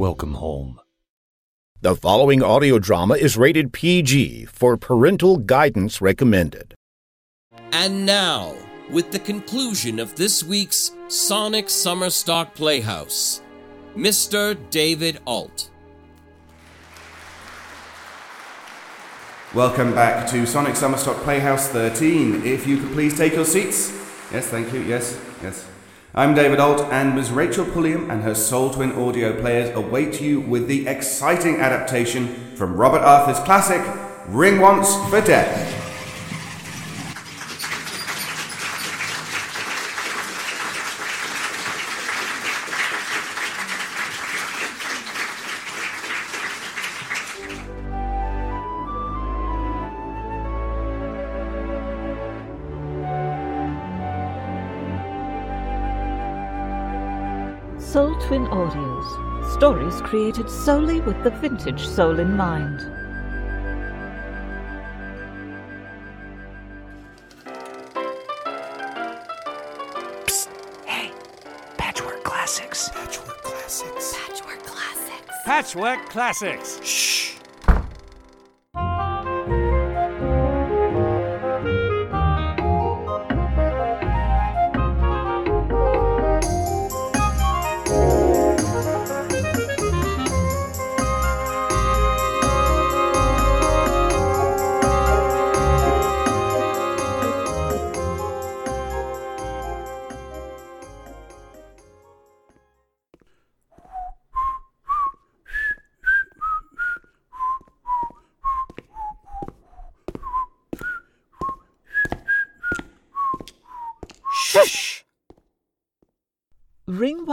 Welcome home. The following audio drama is rated PG for parental guidance recommended. And now, with the conclusion of this week's Sonic Summerstock Playhouse, Mr. David Alt. Welcome back to Sonic Summerstock Playhouse 13. If you could please take your seats. Yes, thank you. Yes, yes. I'm David Alt, and Ms. Rachel Pulliam and her Sole Twin audio players await you with the exciting adaptation from Robert Arthur's classic, Ring Once for Death. Stories created solely with the vintage soul in mind. Hey, Patchwork Classics. Patchwork Classics. Patchwork Classics. Patchwork Classics. Shh. Shh.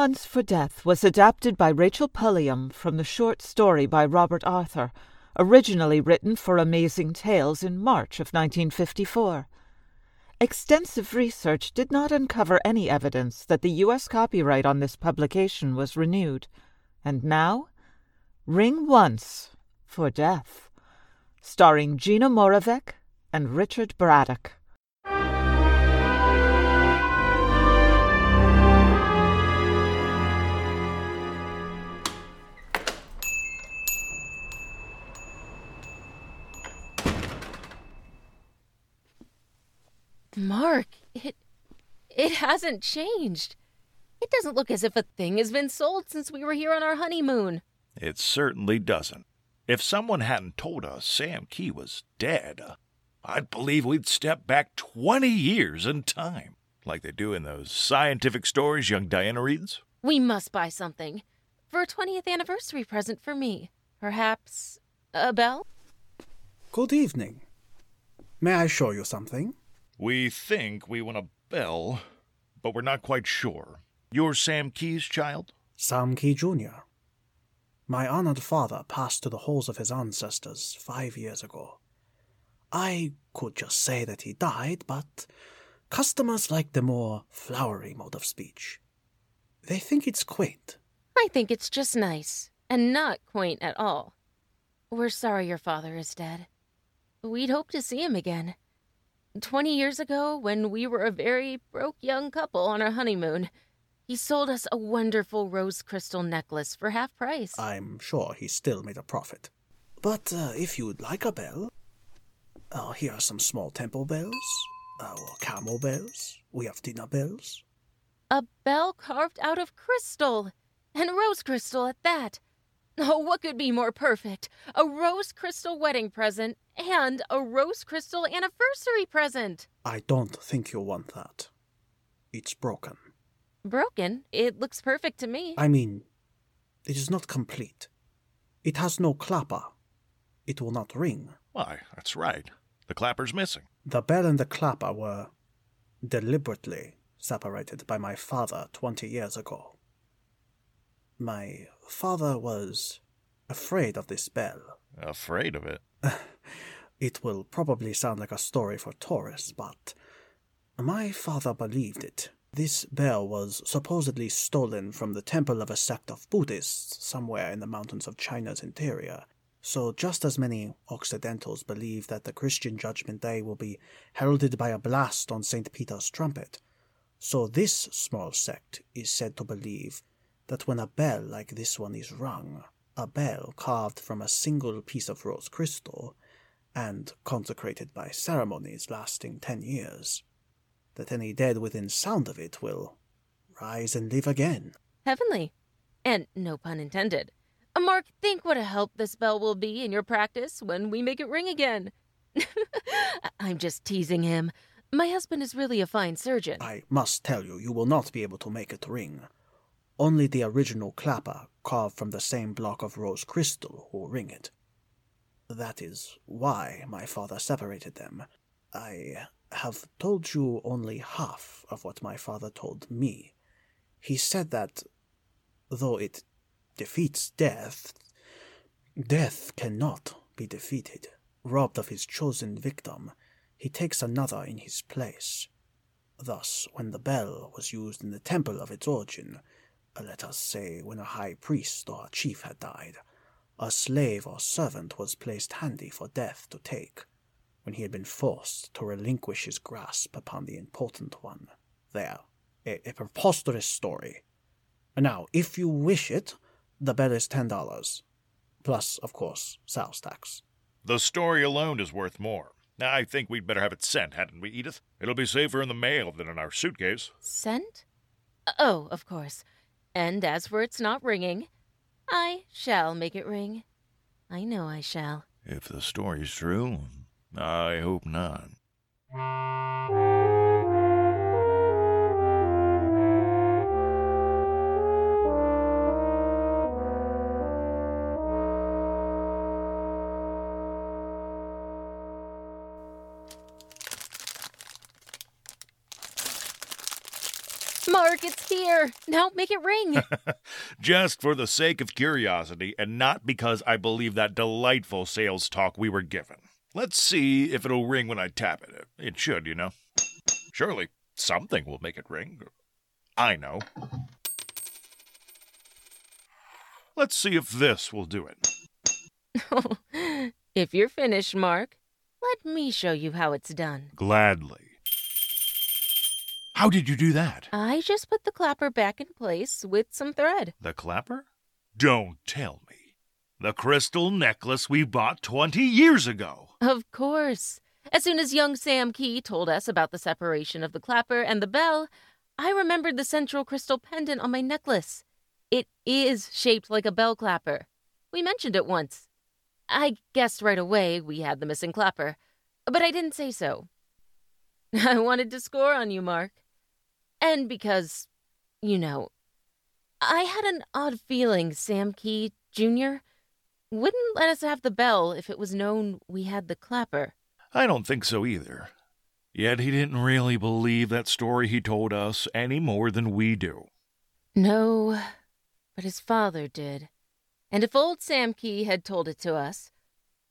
Once for Death was adapted by Rachel Pulliam from the short story by Robert Arthur, originally written for Amazing Tales in March of 1954. Extensive research did not uncover any evidence that the U.S. copyright on this publication was renewed. And now, Ring Once for Death, starring Gina Moravec and Richard Braddock. Mark, it it hasn't changed. It doesn't look as if a thing has been sold since we were here on our honeymoon. It certainly doesn't. If someone hadn't told us Sam Kee was dead, I'd believe we'd step back 20 years in time, like they do in those scientific stories young Diana reads. We must buy something for a 20th anniversary present for me. Perhaps a bell? Good evening. May I show you something? We think we want a bell, but we're not quite sure. You're Sam Kee's child? Sam Kee Jr. My honored father passed to the halls of his ancestors five years ago. I could just say that he died, but customers like the more flowery mode of speech. They think it's quaint. I think it's just nice and not quaint at all. We're sorry your father is dead. We'd hoped to see him again. Twenty years ago, when we were a very broke young couple on our honeymoon, he sold us a wonderful rose crystal necklace for half price. I'm sure he still made a profit. But uh, if you'd like a bell, uh, here are some small temple bells, uh, or camel bells. We have dinner bells. A bell carved out of crystal, and rose crystal at that. Oh, what could be more perfect? A rose crystal wedding present and a rose crystal anniversary present. I don't think you want that. It's broken. Broken? It looks perfect to me. I mean, it is not complete. It has no clapper. It will not ring. Why, that's right. The clapper's missing. The bell and the clapper were deliberately separated by my father twenty years ago. My father was afraid of this bell. Afraid of it? it will probably sound like a story for tourists, but my father believed it. This bell was supposedly stolen from the temple of a sect of Buddhists somewhere in the mountains of China's interior. So, just as many Occidentals believe that the Christian Judgment Day will be heralded by a blast on St. Peter's trumpet, so this small sect is said to believe that when a bell like this one is rung, a bell carved from a single piece of rose crystal, and consecrated by ceremonies lasting ten years, that any dead within sound of it will rise and live again. Heavenly. And no pun intended. Uh, Mark, think what a help this bell will be in your practice when we make it ring again. I'm just teasing him. My husband is really a fine surgeon. I must tell you, you will not be able to make it ring. Only the original clapper, carved from the same block of rose crystal, will ring it. That is why my father separated them. I have told you only half of what my father told me. He said that, though it defeats death, death cannot be defeated. Robbed of his chosen victim, he takes another in his place. Thus, when the bell was used in the temple of its origin, Uh, let us say when a high priest or a chief had died, a slave or servant was placed handy for death to take when he had been forced to relinquish his grasp upon the important one. There, a, a preposterous story. Now, if you wish it, the bell is ten dollars, plus, of course, sales tax. The story alone is worth more. I think we'd better have it sent, hadn't we, Edith? It'll be safer in the mail than in our suitcase. Sent? Uh, oh, of course. And as for its not ringing, I shall make it ring. I know I shall. If the story's true, I hope not. Mark, it's here. Now make it ring. Just for the sake of curiosity, and not because I believe that delightful sales talk we were given. Let's see if it'll ring when I tap it. It should, you know. Surely something will make it ring. I know. Let's see if this will do it. if you're finished, Mark, let me show you how it's done. Gladly. How did you do that? I just put the clapper back in place with some thread. The clapper? Don't tell me. The crystal necklace we bought 20 years ago. Of course. As soon as young Sam Kee told us about the separation of the clapper and the bell, I remembered the central crystal pendant on my necklace. It is shaped like a bell clapper. We mentioned it once. I guessed right away we had the missing clapper, but I didn't say so. I wanted to score on you, Mark. And because, you know, I had an odd feeling Sam Kee, Jr. wouldn't let us have the bell if it was known we had the clapper. I don't think so either. Yet he didn't really believe that story he told us any more than we do. No, but his father did. And if old Sam Kee had told it to us,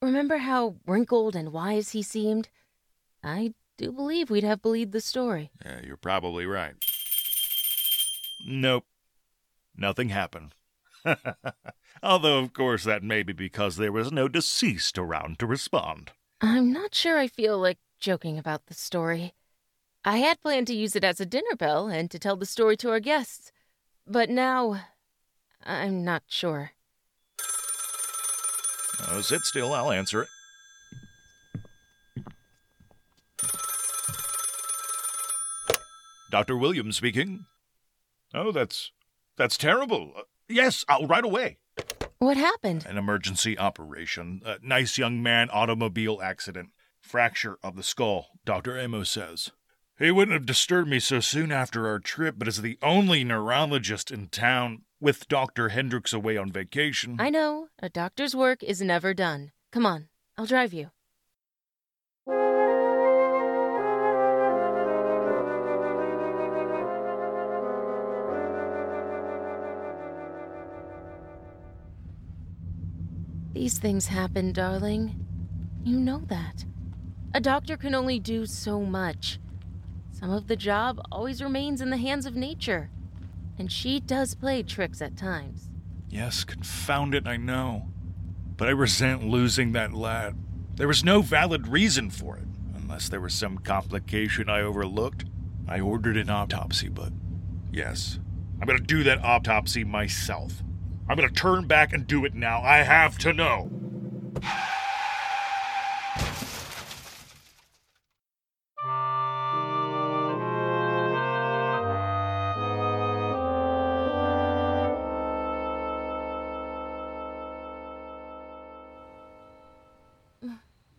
remember how wrinkled and wise he seemed? I do believe we'd have believed the story. Yeah, you're probably right. Nope. Nothing happened. Although, of course, that may be because there was no deceased around to respond. I'm not sure I feel like joking about the story. I had planned to use it as a dinner bell and to tell the story to our guests, but now I'm not sure. Oh, sit still, I'll answer it. Dr. Williams speaking. Oh, that's that's terrible. Uh, yes, I'll right away. What happened? An emergency operation. A nice young man automobile accident. Fracture of the skull, Dr. Amos says. He wouldn't have disturbed me so soon after our trip, but as the only neurologist in town, with Dr. Hendricks away on vacation. I know. A doctor's work is never done. Come on, I'll drive you. These things happen, darling. You know that. A doctor can only do so much. Some of the job always remains in the hands of nature. And she does play tricks at times. Yes, confound it, I know. But I resent losing that lad. There was no valid reason for it, unless there was some complication I overlooked. I ordered an autopsy, but yes, I'm gonna do that autopsy myself. I'm gonna turn back and do it now. I have to know.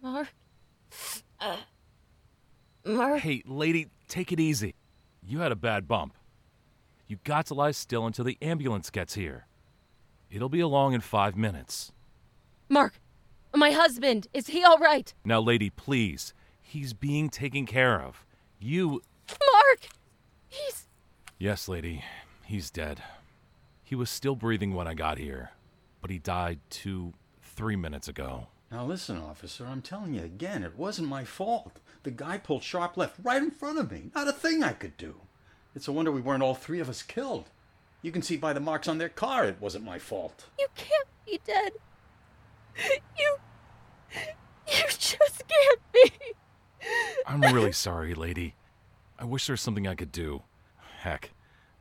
Mark? Uh, Mark? Hey, lady, take it easy. You had a bad bump. You got to lie still until the ambulance gets here. It'll be along in five minutes. Mark! My husband! Is he all right? Now, lady, please. He's being taken care of. You. Mark! He's. Yes, lady. He's dead. He was still breathing when I got here, but he died two, three minutes ago. Now listen, officer, I'm telling you again, it wasn't my fault. The guy pulled sharp left right in front of me. Not a thing I could do. It's a wonder we weren't all three of us killed. You can see by the marks on their car it wasn't my fault. You can't be dead. You. You just can't be. I'm really sorry, lady. I wish there was something I could do. Heck,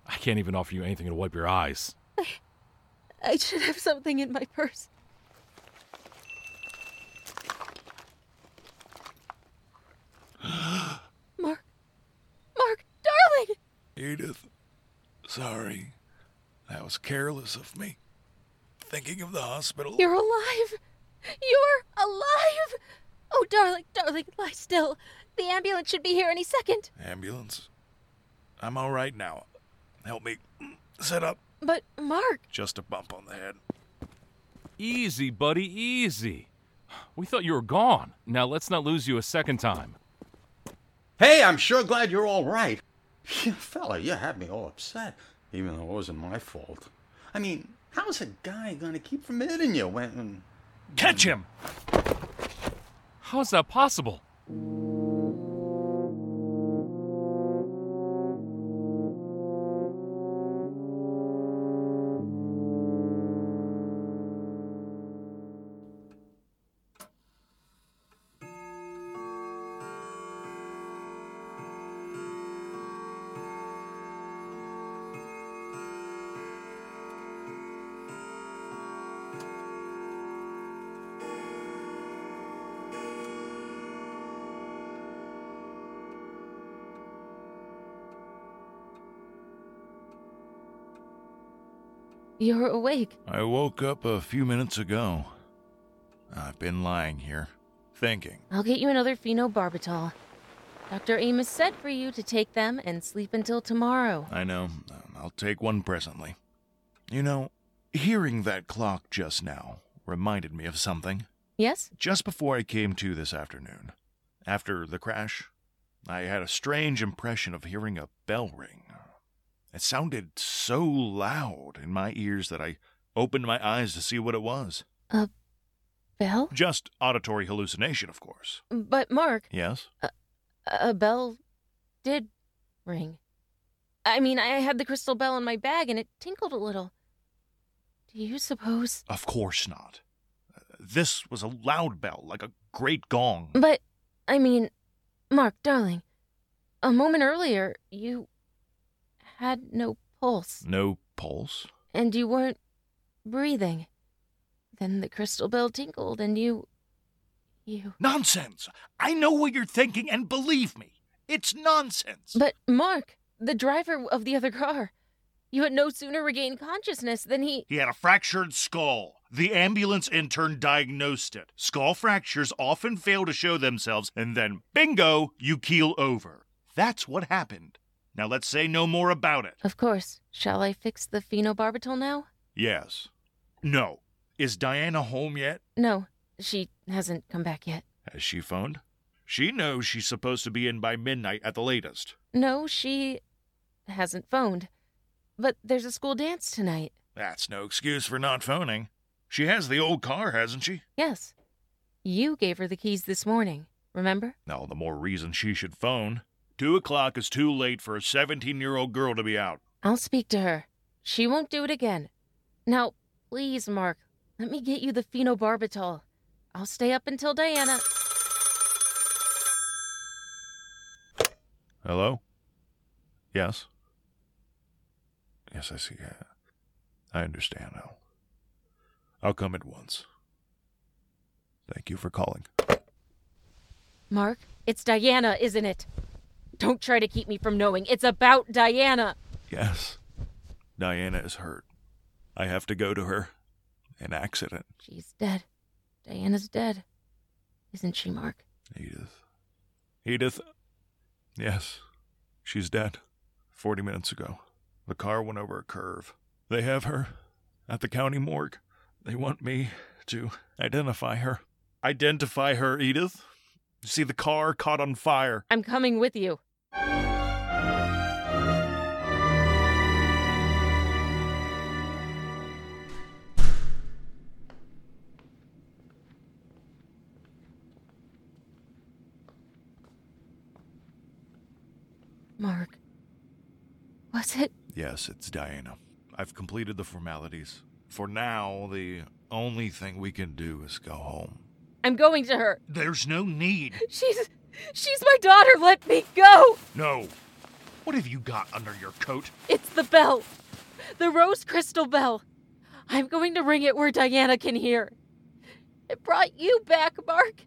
I can't even offer you anything to wipe your eyes. I should have something in my purse. Mark. Mark, darling! Edith, sorry. That was careless of me. Thinking of the hospital. You're alive! You're alive! Oh, darling, darling, lie still. The ambulance should be here any second. Ambulance? I'm all right now. Help me sit up. But, Mark. Just a bump on the head. Easy, buddy, easy. We thought you were gone. Now let's not lose you a second time. Hey, I'm sure glad you're all right. Yeah, fella, you had me all upset, even though it wasn't my fault. I mean, how's a guy gonna keep from hitting you when. Catch him! How's that possible? You're awake. I woke up a few minutes ago. I've been lying here, thinking. I'll get you another phenobarbital. Dr. Amos said for you to take them and sleep until tomorrow. I know. Um, I'll take one presently. You know, hearing that clock just now reminded me of something. Yes? Just before I came to this afternoon, after the crash, I had a strange impression of hearing a bell ring. It sounded so loud in my ears that I opened my eyes to see what it was. A bell? Just auditory hallucination, of course. But, Mark. Yes? A, a bell did ring. I mean, I had the crystal bell in my bag and it tinkled a little. Do you suppose? Of course not. This was a loud bell, like a great gong. But, I mean, Mark, darling, a moment earlier, you had no pulse. No pulse? And you weren't breathing. Then the crystal bell tinkled and you. you. Nonsense! I know what you're thinking, and believe me, it's nonsense. But, Mark, the driver of the other car, you had no sooner regained consciousness than he. He had a fractured skull. The ambulance intern diagnosed it. Skull fractures often fail to show themselves, and then, bingo, you keel over. That's what happened. Now let's say no more about it. Of course. Shall I fix the phenobarbital now? Yes. No. Is Diana home yet? No, she hasn't come back yet. Has she phoned? She knows she's supposed to be in by midnight at the latest. No, she hasn't phoned. But there's a school dance tonight. That's no excuse for not phoning. She has the old car, hasn't she? Yes. You gave her the keys this morning, remember? All the more reason she should phone. Two o'clock is too late for a 17 year old girl to be out. I'll speak to her. She won't do it again. Now, please, Mark, let me get you the phenobarbital. I'll stay up until Diana. Hello? Yes? Yes, I see. I understand now. I'll come at once. Thank you for calling. Mark, it's Diana, isn't it? Don't try to keep me from knowing. It's about Diana. Yes. Diana is hurt. I have to go to her. An accident. She's dead. Diana's dead. Isn't she, Mark? Edith. Edith. Yes. She's dead. Forty minutes ago. The car went over a curve. They have her at the county morgue. They want me to identify her. Identify her, Edith. You see the car caught on fire. I'm coming with you. Mark. Was it? Yes, it's Diana. I've completed the formalities. For now, the only thing we can do is go home. I'm going to her. There's no need. She's. She's my daughter. Let me go. No. What have you got under your coat? It's the bell. The rose crystal bell. I'm going to ring it where Diana can hear. It brought you back, Mark.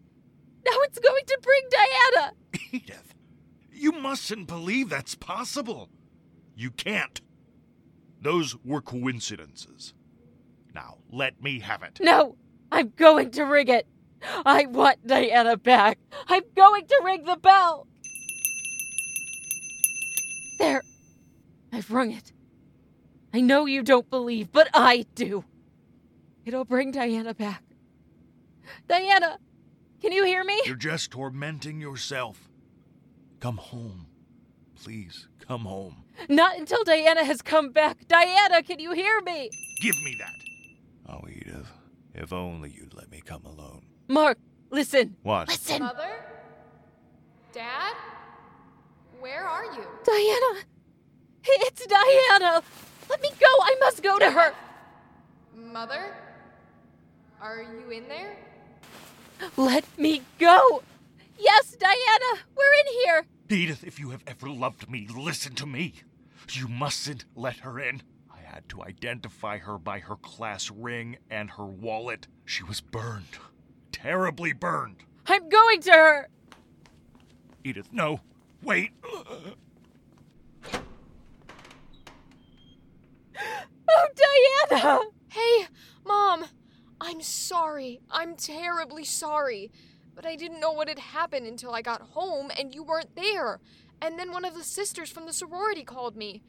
Now it's going to bring Diana. Edith, you mustn't believe that's possible. You can't. Those were coincidences. Now, let me have it. No, I'm going to ring it. I want Diana back. I'm going to ring the bell. There. I've rung it. I know you don't believe, but I do. It'll bring Diana back. Diana, can you hear me? You're just tormenting yourself. Come home. Please, come home. Not until Diana has come back. Diana, can you hear me? Give me that. Oh, Edith, if only you'd let me come alone. Mark, listen. What? Listen. Mother? Dad? Where are you? Diana! It's Diana! Let me go! I must go to her! Mother? Are you in there? Let me go! Yes, Diana! We're in here! Edith, if you have ever loved me, listen to me. You mustn't let her in. I had to identify her by her class ring and her wallet. She was burned. Terribly burned. I'm going to her! Edith, no. Wait. Oh, Diana! Hey, Mom! I'm sorry. I'm terribly sorry. But I didn't know what had happened until I got home and you weren't there. And then one of the sisters from the sorority called me.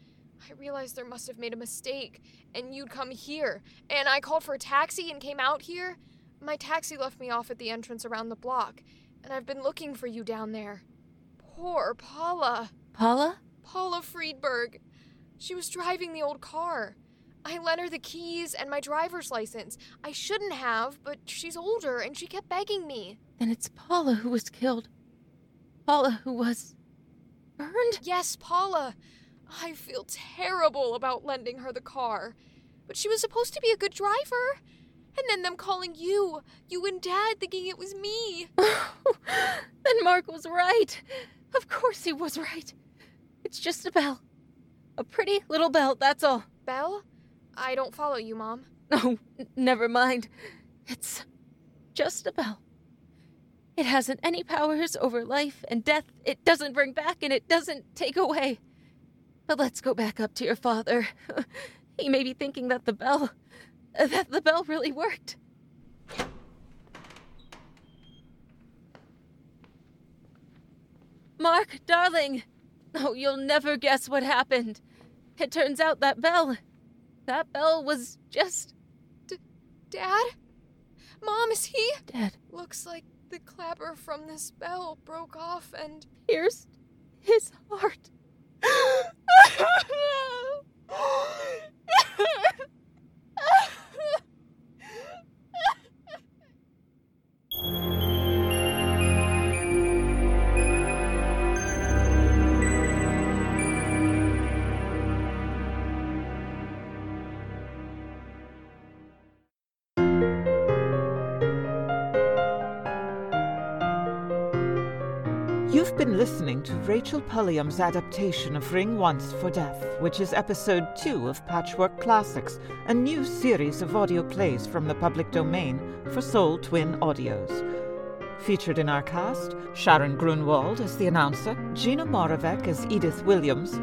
I realized there must have made a mistake and you'd come here. And I called for a taxi and came out here. My taxi left me off at the entrance around the block, and I've been looking for you down there. Poor Paula. Paula? Paula Friedberg. She was driving the old car. I lent her the keys and my driver's license. I shouldn't have, but she's older and she kept begging me. Then it's Paula who was killed. Paula who was. burned? Yes, Paula. I feel terrible about lending her the car. But she was supposed to be a good driver. And then them calling you, you and Dad thinking it was me. then Mark was right. Of course he was right. It's just a bell. A pretty little bell, that's all. Bell? I don't follow you, Mom. Oh, n- never mind. It's just a bell. It hasn't any powers over life and death. It doesn't bring back and it doesn't take away. But let's go back up to your father. he may be thinking that the bell. that the bell really worked. Mark, darling. Oh, you'll never guess what happened. It turns out that bell. That bell was just. D- Dad? Mom, is he? Dead. Looks like the clapper from this bell broke off and. Pierced his heart. been listening to Rachel Pulliam's adaptation of Ring Once for Death, which is episode two of Patchwork Classics, a new series of audio plays from the public domain for Sole Twin Audios. Featured in our cast, Sharon Grunwald as the announcer, Gina Moravec as Edith Williams,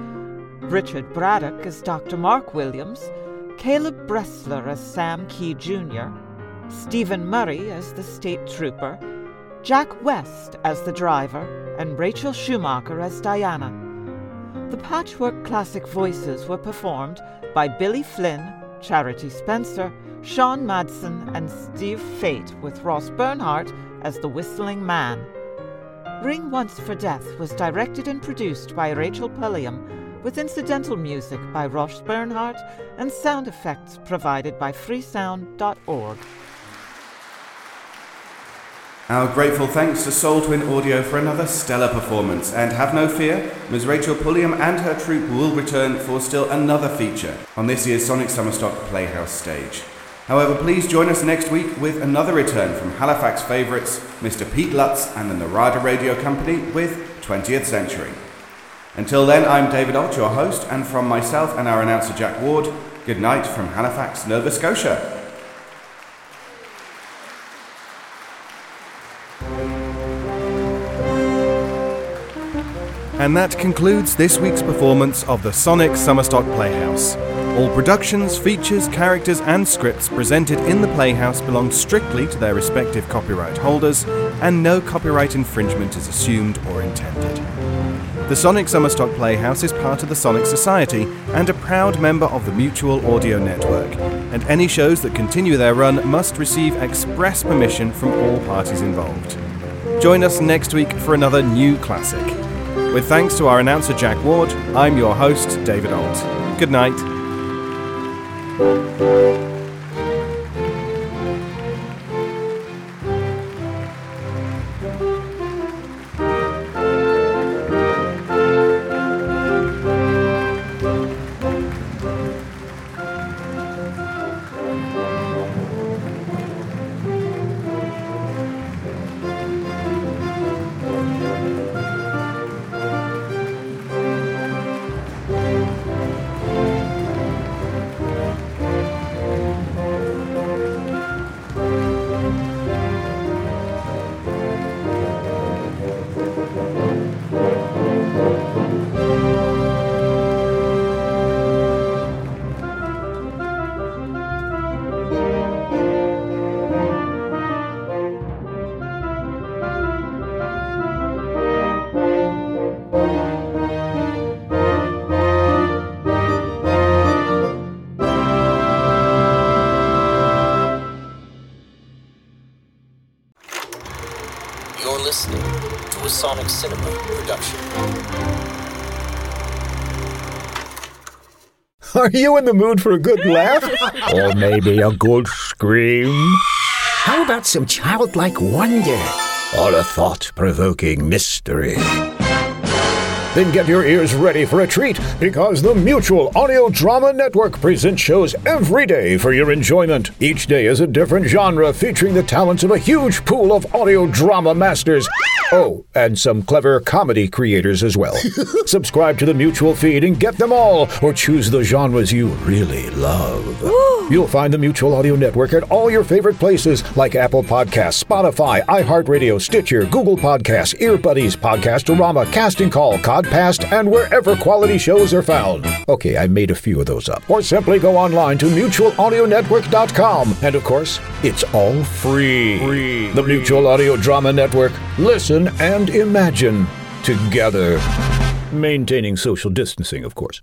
Richard Braddock as Dr. Mark Williams, Caleb Bressler as Sam Kee Jr., Stephen Murray as the state trooper, Jack West as the driver, and Rachel Schumacher as Diana. The Patchwork Classic voices were performed by Billy Flynn, Charity Spencer, Sean Madsen, and Steve Fait, with Ross Bernhardt as the Whistling Man. Ring Once for Death was directed and produced by Rachel Pulliam, with incidental music by Ross Bernhardt and sound effects provided by freesound.org. Our grateful thanks to Sole Twin Audio for another stellar performance, and have no fear, Ms. Rachel Pulliam and her troupe will return for still another feature on this year's Sonic Summerstock Playhouse stage. However, please join us next week with another return from Halifax favourites, Mr. Pete Lutz and the Narada Radio Company with 20th Century. Until then, I'm David Alt, your host, and from myself and our announcer Jack Ward, good night from Halifax, Nova Scotia. And that concludes this week's performance of the Sonic Summerstock Playhouse. All productions, features, characters, and scripts presented in the Playhouse belong strictly to their respective copyright holders, and no copyright infringement is assumed or intended. The Sonic Summerstock Playhouse is part of the Sonic Society and a proud member of the Mutual Audio Network, and any shows that continue their run must receive express permission from all parties involved. Join us next week for another new classic. With thanks to our announcer Jack Ward, I'm your host, David Alt. Good night. Are you in the mood for a good laugh? or maybe a good scream? How about some childlike wonder? Or a thought provoking mystery? Then get your ears ready for a treat because the Mutual Audio Drama Network presents shows every day for your enjoyment. Each day is a different genre featuring the talents of a huge pool of audio drama masters. Oh, and some clever comedy creators as well. Subscribe to the Mutual feed and get them all, or choose the genres you really love. You'll find the Mutual Audio Network at all your favorite places like Apple Podcasts, Spotify, iHeartRadio, Stitcher, Google Podcasts, Earbuddies, Podcastorama, Casting Call, Codcast, and wherever quality shows are found. Okay, I made a few of those up. Or simply go online to mutualaudionetwork.com. And of course, it's all free. Free. The Mutual Audio Drama Network. Listen and imagine together. Maintaining social distancing, of course.